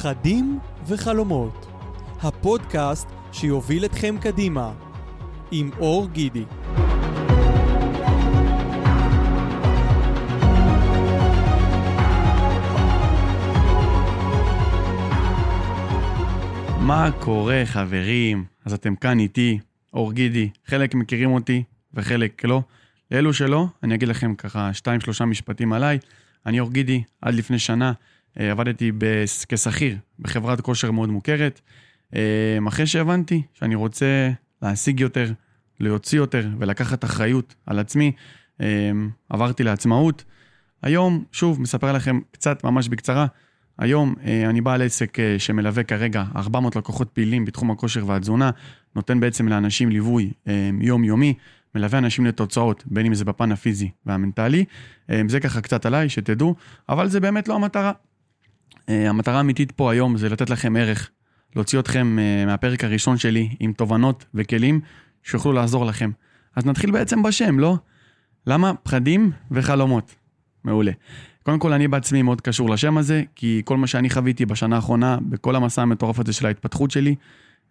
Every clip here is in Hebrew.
פחדים וחלומות, הפודקאסט שיוביל אתכם קדימה, עם אור גידי. מה קורה חברים? אז אתם כאן איתי, אור גידי, חלק מכירים אותי וחלק לא. לאלו שלא, אני אגיד לכם ככה שתיים שלושה משפטים עליי. אני אור גידי, עד לפני שנה עבדתי כשכיר בחברת כושר מאוד מוכרת. אה, אחרי שהבנתי שאני רוצה להשיג יותר, להוציא יותר ולקחת אחריות על עצמי, אה, עברתי לעצמאות. היום, שוב, מספר לכם קצת, ממש בקצרה, היום אני בעל עסק שמלווה כרגע 400 לקוחות פעילים בתחום הכושר והתזונה, נותן בעצם לאנשים ליווי יומיומי, מלווה אנשים לתוצאות, בין אם זה בפן הפיזי והמנטלי. זה ככה קצת עליי, שתדעו, אבל זה באמת לא המטרה. אה, המטרה האמיתית פה היום זה לתת לכם ערך, להוציא אתכם אה, מהפרק הראשון שלי עם תובנות וכלים שיוכלו לעזור לכם. אז נתחיל בעצם בשם, לא? למה פחדים וחלומות? מעולה. קודם כל, אני בעצמי מאוד קשור לשם הזה, כי כל מה שאני חוויתי בשנה האחרונה, בכל המסע המטורף הזה של ההתפתחות שלי,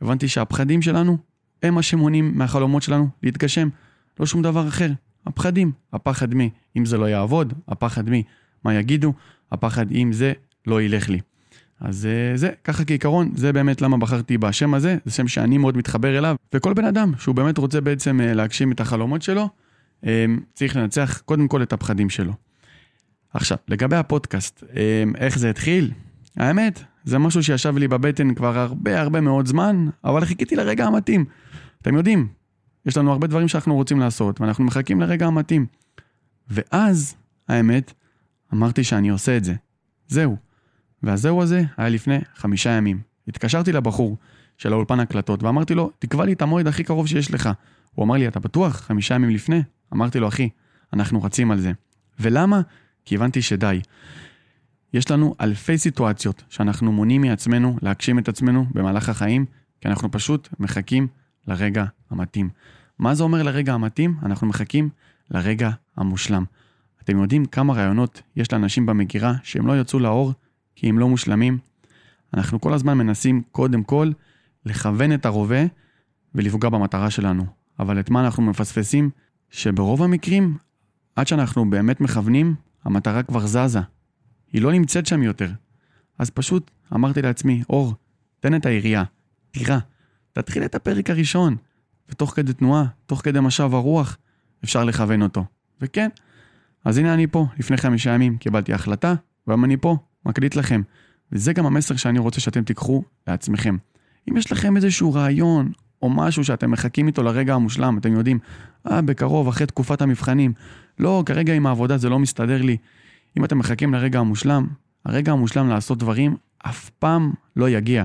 הבנתי שהפחדים שלנו הם מה שמונעים מהחלומות שלנו להתגשם, לא שום דבר אחר. הפחדים, הפחד מי, אם זה לא יעבוד, הפחד מי, מה יגידו, הפחד אם זה לא ילך לי. אז אה, זה, ככה כעיקרון, זה באמת למה בחרתי בשם הזה, זה שם שאני מאוד מתחבר אליו, וכל בן אדם שהוא באמת רוצה בעצם אה, להגשים את החלומות שלו, אה, צריך לנצח קודם כל את הפחדים שלו. עכשיו, לגבי הפודקאסט, איך זה התחיל? האמת, זה משהו שישב לי בבטן כבר הרבה הרבה מאוד זמן, אבל חיכיתי לרגע המתאים. אתם יודעים, יש לנו הרבה דברים שאנחנו רוצים לעשות, ואנחנו מחכים לרגע המתאים. ואז, האמת, אמרתי שאני עושה את זה. זהו. והזהו הזה היה לפני חמישה ימים. התקשרתי לבחור של האולפן הקלטות ואמרתי לו, תקבע לי את המועד הכי קרוב שיש לך. הוא אמר לי, אתה בטוח? חמישה ימים לפני? אמרתי לו, אחי, אנחנו רצים על זה. ולמה? כי הבנתי שדי. יש לנו אלפי סיטואציות שאנחנו מונעים מעצמנו להגשים את עצמנו במהלך החיים, כי אנחנו פשוט מחכים לרגע המתאים. מה זה אומר לרגע המתאים? אנחנו מחכים לרגע המושלם. אתם יודעים כמה רעיונות יש לאנשים במגירה שהם לא יצאו לאור כי הם לא מושלמים? אנחנו כל הזמן מנסים קודם כל לכוון את הרובה ולפגוע במטרה שלנו. אבל את מה אנחנו מפספסים? שברוב המקרים, עד שאנחנו באמת מכוונים, המטרה כבר זזה. היא לא נמצאת שם יותר. אז פשוט אמרתי לעצמי, אור, תן את הירייה, תירה, תתחיל את הפרק הראשון, ותוך כדי תנועה, תוך כדי משב הרוח, אפשר לכוון אותו. וכן, אז הנה אני פה, לפני חמישה ימים קיבלתי החלטה, והיום אני פה, מקליט לכם. וזה גם המסר שאני רוצה שאתם תיקחו לעצמכם. אם יש לכם איזשהו רעיון או משהו שאתם מחכים איתו לרגע המושלם, אתם יודעים, אה, בקרוב, אחרי תקופת המבחנים, לא, כרגע עם העבודה זה לא מסתדר לי. אם אתם מחכים לרגע המושלם, הרגע המושלם לעשות דברים אף פעם לא יגיע.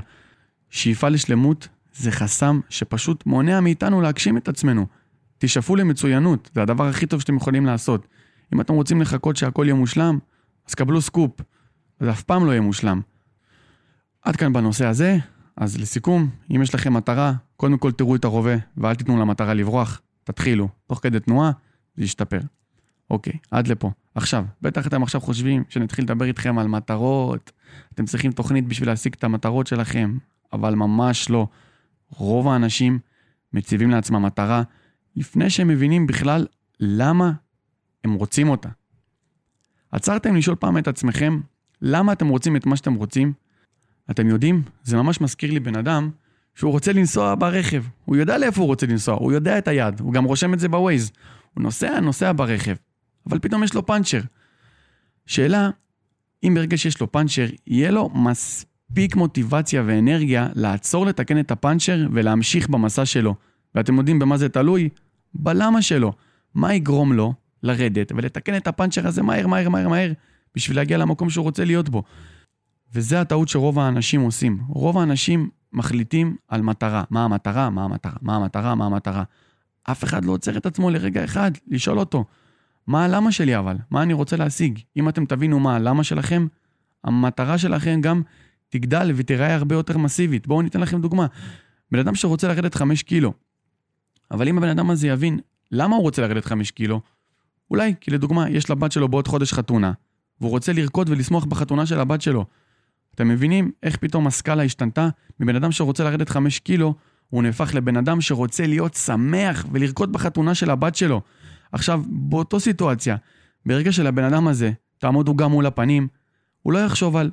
שאיפה לשלמות זה חסם שפשוט מונע מאיתנו להגשים את עצמנו. תשאפו למצוינות, זה הדבר הכי טוב שאתם יכולים לעשות. אם אתם רוצים לחכות שהכל יהיה מושלם, אז קבלו סקופ. זה אף פעם לא יהיה מושלם. עד כאן בנושא הזה, אז לסיכום, אם יש לכם מטרה, קודם כל תראו את הרובה ואל תיתנו למטרה לברוח, תתחילו. תוך כדי תנועה, זה ישתפר. אוקיי, עד לפה. עכשיו, בטח אתם עכשיו חושבים שנתחיל לדבר איתכם על מטרות, אתם צריכים תוכנית בשביל להשיג את המטרות שלכם, אבל ממש לא. רוב האנשים מציבים לעצמם מטרה לפני שהם מבינים בכלל למה הם רוצים אותה. עצרתם לשאול פעם את עצמכם, למה אתם רוצים את מה שאתם רוצים? אתם יודעים, זה ממש מזכיר לי בן אדם שהוא רוצה לנסוע ברכב. הוא יודע לאיפה הוא רוצה לנסוע, הוא יודע את היעד, הוא גם רושם את זה בווייז. הוא נוסע, נוסע ברכב, אבל פתאום יש לו פאנצ'ר. שאלה, אם ברגע שיש לו פאנצ'ר, יהיה לו מספיק מוטיבציה ואנרגיה לעצור לתקן את הפאנצ'ר ולהמשיך במסע שלו. ואתם יודעים במה זה תלוי? בלמה שלו. מה יגרום לו לרדת ולתקן את הפאנצ'ר הזה מהר, מהר, מהר, מהר, בשביל להגיע למקום שהוא רוצה להיות בו. וזה הטעות שרוב האנשים עושים. רוב האנשים מחליטים על מטרה. מה המטרה? מה המטרה? מה המטרה? מה המטרה? אף אחד לא עוצר את עצמו לרגע אחד, לשאול אותו, מה הלמה שלי אבל? מה אני רוצה להשיג? אם אתם תבינו מה הלמה שלכם, המטרה שלכם גם תגדל ותיראה הרבה יותר מסיבית. בואו ניתן לכם דוגמה. בן אדם שרוצה לרדת 5 קילו, אבל אם הבן אדם הזה יבין למה הוא רוצה לרדת 5 קילו, אולי, כי לדוגמה, יש לבת שלו בעוד חודש חתונה, והוא רוצה לרקוד ולשמוח בחתונה של הבת שלו. אתם מבינים איך פתאום הסקאלה השתנתה? מבן אדם שרוצה לרדת 5 קילו, הוא נהפך לבן אדם שרוצה להיות שמח ולרקוד בחתונה של הבת שלו. עכשיו, באותו סיטואציה, ברגע שלבן אדם הזה תעמודו גם מול הפנים, הוא לא יחשוב על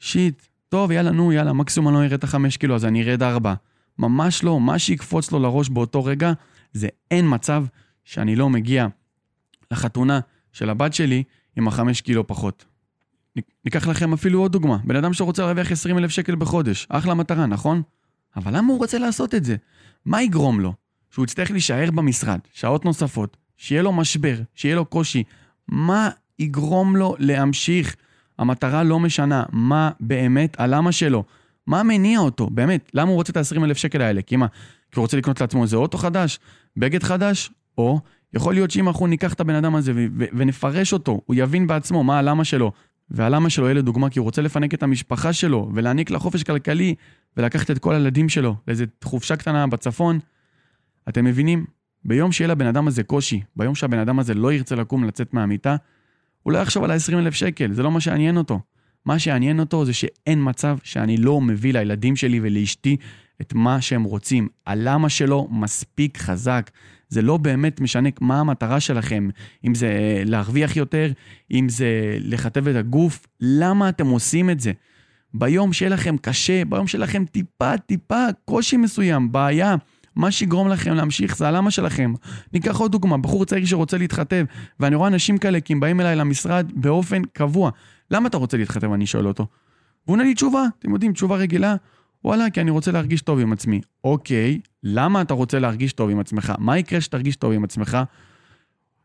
שיט, טוב, יאללה, נו, יאללה, מקסימום אני לא ארד את החמש קילו, אז אני ארד ארבע. ממש לא, מה שיקפוץ לו לראש באותו רגע, זה אין מצב שאני לא מגיע לחתונה של הבת שלי עם החמש קילו פחות. ניקח לכם אפילו עוד דוגמה, בן אדם שרוצה להרוויח 20 אלף שקל בחודש, אחלה מטרה, נכון? אבל למה הוא רוצה לעשות את זה? מה יגרום לו? שהוא יצטרך להישאר במשרד, שעות נוספות, שיהיה לו משבר, שיהיה לו קושי. מה יגרום לו להמשיך? המטרה לא משנה, מה באמת הלמה שלו? מה מניע אותו? באמת, למה הוא רוצה את ה-20 אלף שקל האלה? כי מה, כי הוא רוצה לקנות לעצמו איזה אוטו חדש, בגד חדש, או יכול להיות שאם אנחנו ניקח את הבן אדם הזה ונפרש אותו, הוא יבין בעצמו מה הלמה שלו, והלמה שלו יהיה לדוגמה כי הוא רוצה לפנק את המשפחה שלו ולהעניק לה חופש כלכלי ולקחת את כל הילדים שלו לאיזה חופשה קטנה בצפון. אתם מבינים? ביום שיהיה לבן אדם הזה קושי, ביום שהבן אדם הזה לא ירצה לקום לצאת מהמיטה, הוא לא יחשוב על ה-20 אלף שקל, זה לא מה שיעניין אותו. מה שיעניין אותו זה שאין מצב שאני לא מביא לילדים שלי ולאשתי את מה שהם רוצים. הלמה שלו מספיק חזק. זה לא באמת משנה מה המטרה שלכם, אם זה אה, להרוויח יותר, אם זה לכתב את הגוף, למה אתם עושים את זה? ביום שיהיה לכם קשה, ביום שיהיה לכם טיפה, טיפה קושי מסוים, בעיה, מה שיגרום לכם להמשיך זה הלמה שלכם. ניקח עוד דוגמה, בחור צעיר שרוצה להתחתב, ואני רואה אנשים כאלה כי הם באים אליי למשרד באופן קבוע. למה אתה רוצה להתחתב? אני שואל אותו. והוא עונה לי תשובה, אתם יודעים, תשובה רגילה. וואלה, כי אני רוצה להרגיש טוב עם עצמי. אוקיי, למה אתה רוצה להרגיש טוב עם עצמך? מה יקרה שתרגיש טוב עם עצמך?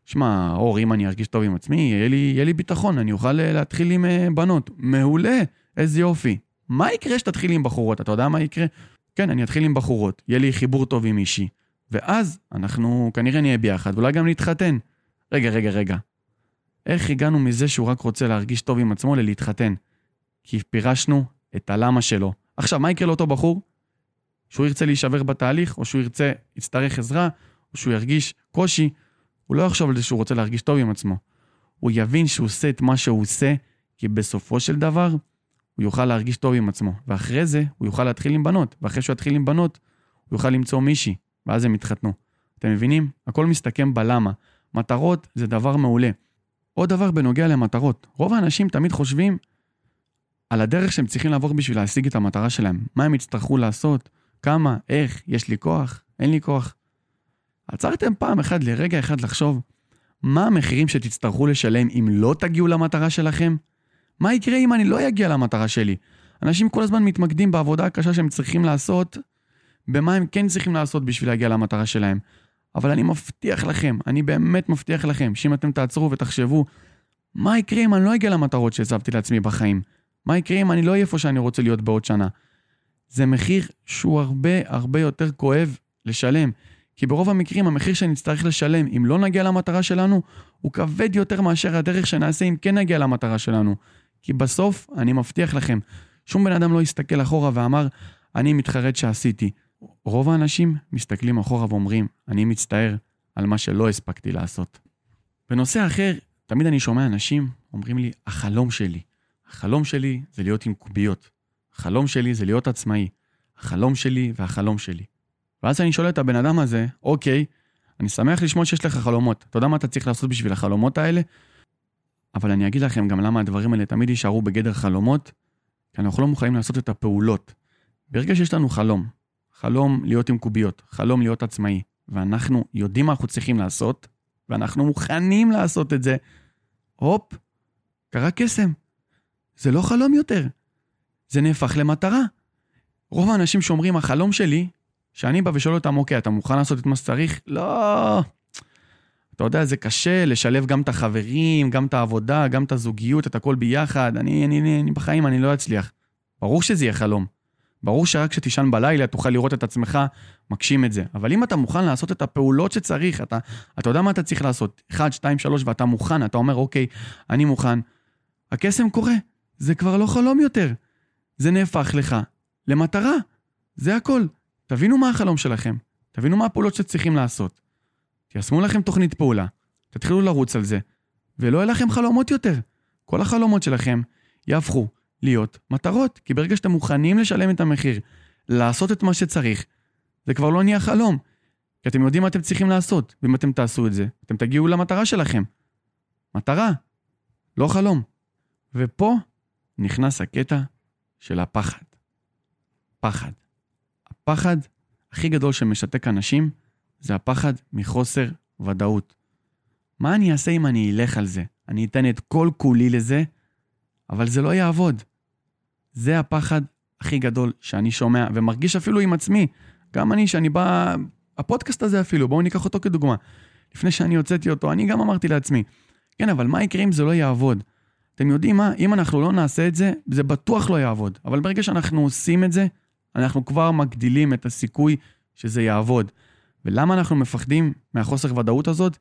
שמע, אור, אם אני ארגיש טוב עם עצמי, יהיה לי, יהיה לי ביטחון, אני אוכל אה, להתחיל עם uh, בנות. מעולה, איזה יופי. מה יקרה שתתחיל עם בחורות? אתה יודע מה יקרה? כן, אני אתחיל עם בחורות, יהיה לי חיבור טוב עם אישי. ואז אנחנו כנראה נהיה ביחד, ואולי גם נתחתן. רגע, רגע, רגע. איך הגענו מזה שהוא רק רוצה להרגיש טוב עם עצמו ללהתחתן? כי פירשנו את הלמה שלו. עכשיו, מה יקרה לאותו בחור? שהוא ירצה להישבר בתהליך, או שהוא ירצה, יצטרך עזרה, או שהוא ירגיש קושי, הוא לא יחשוב על זה שהוא רוצה להרגיש טוב עם עצמו. הוא יבין שהוא עושה את מה שהוא עושה, כי בסופו של דבר, הוא יוכל להרגיש טוב עם עצמו. ואחרי זה, הוא יוכל להתחיל עם בנות. ואחרי שהוא יתחיל עם בנות, הוא יוכל למצוא מישהי, ואז הם יתחתנו. אתם מבינים? הכל מסתכם בלמה. מטרות זה דבר מעולה. עוד דבר בנוגע למטרות. רוב האנשים תמיד חושבים על הדרך שהם צריכים לעבור בשביל להשיג את המטרה שלהם. מה הם יצטרכו לעשות, כמה, איך, יש לי כוח, אין לי כוח. עצרתם פעם אחת לרגע אחד לחשוב מה המחירים שתצטרכו לשלם אם לא תגיעו למטרה שלכם? מה יקרה אם אני לא אגיע למטרה שלי? אנשים כל הזמן מתמקדים בעבודה הקשה שהם צריכים לעשות, במה הם כן צריכים לעשות בשביל להגיע למטרה שלהם. אבל אני מבטיח לכם, אני באמת מבטיח לכם, שאם אתם תעצרו ותחשבו, מה יקרה אם אני לא אגיע למטרות שהצבתי לעצמי בחיים? מה יקרה אם אני לא אהיה איפה שאני רוצה להיות בעוד שנה? זה מחיר שהוא הרבה הרבה יותר כואב לשלם. כי ברוב המקרים המחיר שנצטרך לשלם אם לא נגיע למטרה שלנו, הוא כבד יותר מאשר הדרך שנעשה אם כן נגיע למטרה שלנו. כי בסוף, אני מבטיח לכם, שום בן אדם לא יסתכל אחורה ואמר, אני מתחרט שעשיתי. רוב האנשים מסתכלים אחורה ואומרים, אני מצטער על מה שלא הספקתי לעשות. בנושא אחר, תמיד אני שומע אנשים אומרים לי, החלום שלי. החלום שלי זה להיות עם קוביות. החלום שלי זה להיות עצמאי. החלום שלי והחלום שלי. ואז אני שואל את הבן אדם הזה, אוקיי, אני שמח לשמוע שיש לך חלומות. אתה יודע מה אתה צריך לעשות בשביל החלומות האלה? אבל אני אגיד לכם גם למה הדברים האלה תמיד יישארו בגדר חלומות, כי אנחנו לא מוכנים לעשות את הפעולות. ברגע שיש לנו חלום, חלום להיות עם קוביות, חלום להיות עצמאי, ואנחנו יודעים מה אנחנו צריכים לעשות, ואנחנו מוכנים לעשות את זה, הופ, קרה קסם. זה לא חלום יותר, זה נהפך למטרה. רוב האנשים שאומרים, החלום שלי, שאני בא ושואל אותם, אוקיי, אתה מוכן לעשות את מה שצריך? לא. אתה יודע, זה קשה לשלב גם את החברים, גם את העבודה, גם את הזוגיות, את הכל ביחד. אני, אני, אני, אני בחיים, אני לא אצליח. ברור שזה יהיה חלום. ברור שרק כשתישן בלילה תוכל לראות את עצמך מגשים את זה. אבל אם אתה מוכן לעשות את הפעולות שצריך, אתה, אתה יודע מה אתה צריך לעשות. 1, 2, 3, ואתה מוכן, אתה אומר, אוקיי, אני מוכן. הקסם קורה. זה כבר לא חלום יותר. זה נהפך לך למטרה. זה הכל. תבינו מה החלום שלכם. תבינו מה הפעולות שצריכים לעשות. תיישמו לכם תוכנית פעולה, תתחילו לרוץ על זה, ולא יהיה לכם חלומות יותר. כל החלומות שלכם יהפכו להיות מטרות. כי ברגע שאתם מוכנים לשלם את המחיר, לעשות את מה שצריך, זה כבר לא נהיה חלום. כי אתם יודעים מה אתם צריכים לעשות, ואם אתם תעשו את זה, אתם תגיעו למטרה שלכם. מטרה, לא חלום. ופה נכנס הקטע של הפחד. פחד. הפחד הכי גדול שמשתק אנשים זה הפחד מחוסר ודאות. מה אני אעשה אם אני אלך על זה? אני אתן את כל כולי לזה, אבל זה לא יעבוד. זה הפחד הכי גדול שאני שומע ומרגיש אפילו עם עצמי. גם אני, שאני בא... הפודקאסט הזה אפילו, בואו ניקח אותו כדוגמה. לפני שאני הוצאתי אותו, אני גם אמרתי לעצמי, כן, אבל מה יקרה אם זה לא יעבוד? אתם יודעים מה? אם אנחנו לא נעשה את זה, זה בטוח לא יעבוד. אבל ברגע שאנחנו עושים את זה, אנחנו כבר מגדילים את הסיכוי שזה יעבוד. ולמה אנחנו מפחדים מהחוסר ודאות הזאת?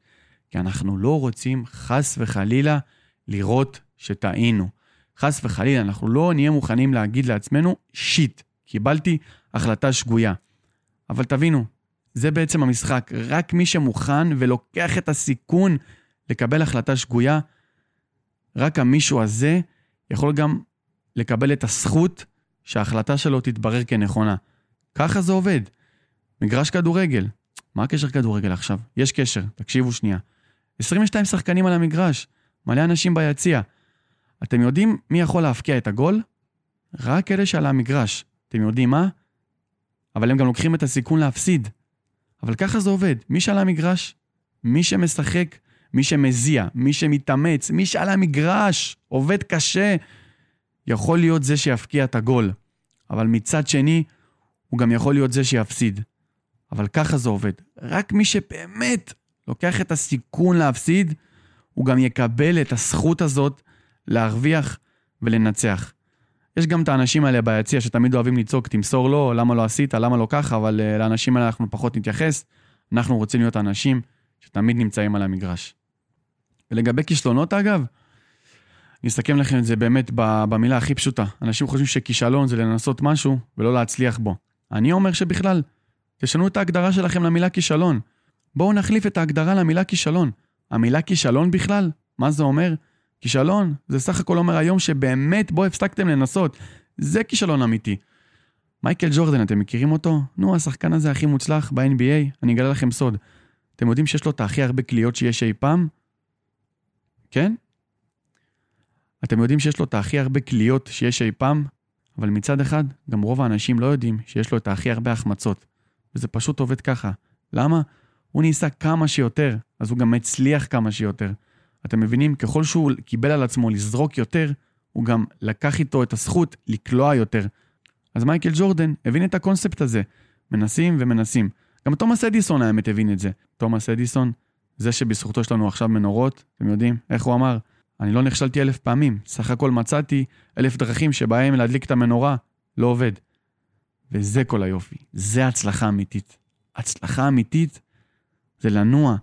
כי אנחנו לא רוצים חס וחלילה לראות שטעינו. חס וחלילה, אנחנו לא נהיה מוכנים להגיד לעצמנו, שיט, קיבלתי החלטה שגויה. אבל תבינו, זה בעצם המשחק. רק מי שמוכן ולוקח את הסיכון לקבל החלטה שגויה, רק המישהו הזה יכול גם לקבל את הזכות שההחלטה שלו תתברר כנכונה. ככה זה עובד. מגרש כדורגל. מה הקשר כדורגל עכשיו? יש קשר, תקשיבו שנייה. 22 שחקנים על המגרש, מלא אנשים ביציע. אתם יודעים מי יכול להפקיע את הגול? רק אלה שעל המגרש. אתם יודעים מה? אבל הם גם לוקחים את הסיכון להפסיד. אבל ככה זה עובד. מי שעל המגרש, מי שמשחק, מי שמזיע, מי שמתאמץ, מי שעל המגרש, עובד קשה, יכול להיות זה שיפקיע את הגול. אבל מצד שני, הוא גם יכול להיות זה שיפסיד. אבל ככה זה עובד. רק מי שבאמת לוקח את הסיכון להפסיד, הוא גם יקבל את הזכות הזאת להרוויח ולנצח. יש גם את האנשים האלה ביציע שתמיד אוהבים לצעוק, תמסור לו, למה לא עשית, למה לא ככה, אבל uh, לאנשים האלה אנחנו פחות נתייחס. אנחנו רוצים להיות אנשים שתמיד נמצאים על המגרש. ולגבי כישלונות אגב, אני אסכם לכם את זה באמת במילה הכי פשוטה. אנשים חושבים שכישלון זה לנסות משהו ולא להצליח בו. אני אומר שבכלל, תשנו את ההגדרה שלכם למילה כישלון. בואו נחליף את ההגדרה למילה כישלון. המילה כישלון בכלל, מה זה אומר? כישלון זה סך הכל אומר היום שבאמת בו הפסקתם לנסות. זה כישלון אמיתי. מייקל ג'ורדן, אתם מכירים אותו? נו, השחקן הזה הכי מוצלח ב-NBA, אני אגלה לכם סוד. אתם יודעים שיש לו את הכי הרבה קליעות שיש אי פעם? כן? אתם יודעים שיש לו את הכי הרבה קליעות שיש אי פעם? אבל מצד אחד, גם רוב האנשים לא יודעים שיש לו את הכי הרבה החמצות. וזה פשוט עובד ככה. למה? הוא ניסה כמה שיותר, אז הוא גם הצליח כמה שיותר. אתם מבינים? ככל שהוא קיבל על עצמו לזרוק יותר, הוא גם לקח איתו את הזכות לקלוע יותר. אז מייקל ג'ורדן הבין את הקונספט הזה. מנסים ומנסים. גם תומאס אדיסון האמת הבין את זה. תומאס אדיסון, זה שבזכותו יש לנו עכשיו מנורות, אתם יודעים? איך הוא אמר? אני לא נכשלתי אלף פעמים, סך הכל מצאתי אלף דרכים שבהם להדליק את המנורה, לא עובד. וזה כל היופי, זה הצלחה אמיתית. הצלחה אמיתית זה לנוע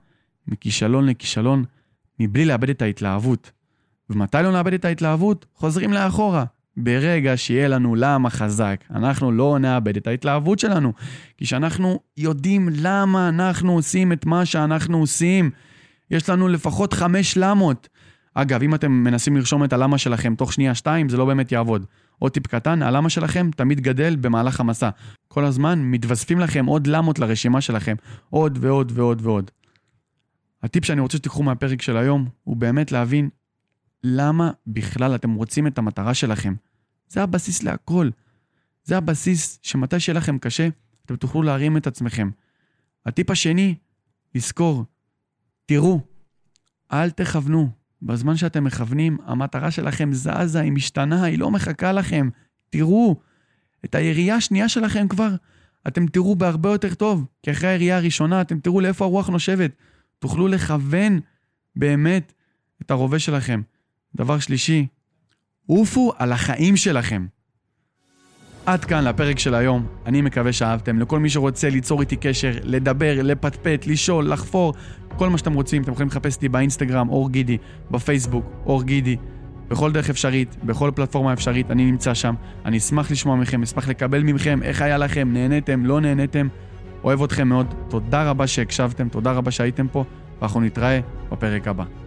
מכישלון לכישלון מבלי לאבד את ההתלהבות. ומתי לא נאבד את ההתלהבות? חוזרים לאחורה. ברגע שיהיה לנו למה חזק, אנחנו לא נאבד את ההתלהבות שלנו. כי כשאנחנו יודעים למה אנחנו עושים את מה שאנחנו עושים, יש לנו לפחות חמש למות. אגב, אם אתם מנסים לרשום את הלמה שלכם תוך שנייה שתיים, זה לא באמת יעבוד. עוד טיפ קטן, הלמה שלכם תמיד גדל במהלך המסע. כל הזמן מתווספים לכם עוד למות לרשימה שלכם, עוד ועוד ועוד ועוד. הטיפ שאני רוצה שתיקחו מהפרק של היום, הוא באמת להבין למה בכלל אתם רוצים את המטרה שלכם. זה הבסיס להכל. זה הבסיס שמתי שיהיה לכם קשה, אתם תוכלו להרים את עצמכם. הטיפ השני, לזכור, תראו, אל תכוונו. בזמן שאתם מכוונים, המטרה שלכם זזה, היא משתנה, היא לא מחכה לכם. תראו, את הירייה השנייה שלכם כבר, אתם תראו בהרבה יותר טוב, כי אחרי הירייה הראשונה אתם תראו לאיפה הרוח נושבת. תוכלו לכוון באמת את הרובה שלכם. דבר שלישי, עופו על החיים שלכם. עד כאן לפרק של היום, אני מקווה שאהבתם. לכל מי שרוצה ליצור איתי קשר, לדבר, לפטפט, לשאול, לחפור, כל מה שאתם רוצים, אתם יכולים לחפש אותי באינסטגרם, אור גידי, בפייסבוק, אור גידי, בכל דרך אפשרית, בכל פלטפורמה אפשרית, אני נמצא שם. אני אשמח לשמוע מכם, אשמח לקבל מכם איך היה לכם, נהניתם, לא נהניתם. אוהב אתכם מאוד, תודה רבה שהקשבתם, תודה רבה שהייתם פה, ואנחנו נתראה בפרק הבא.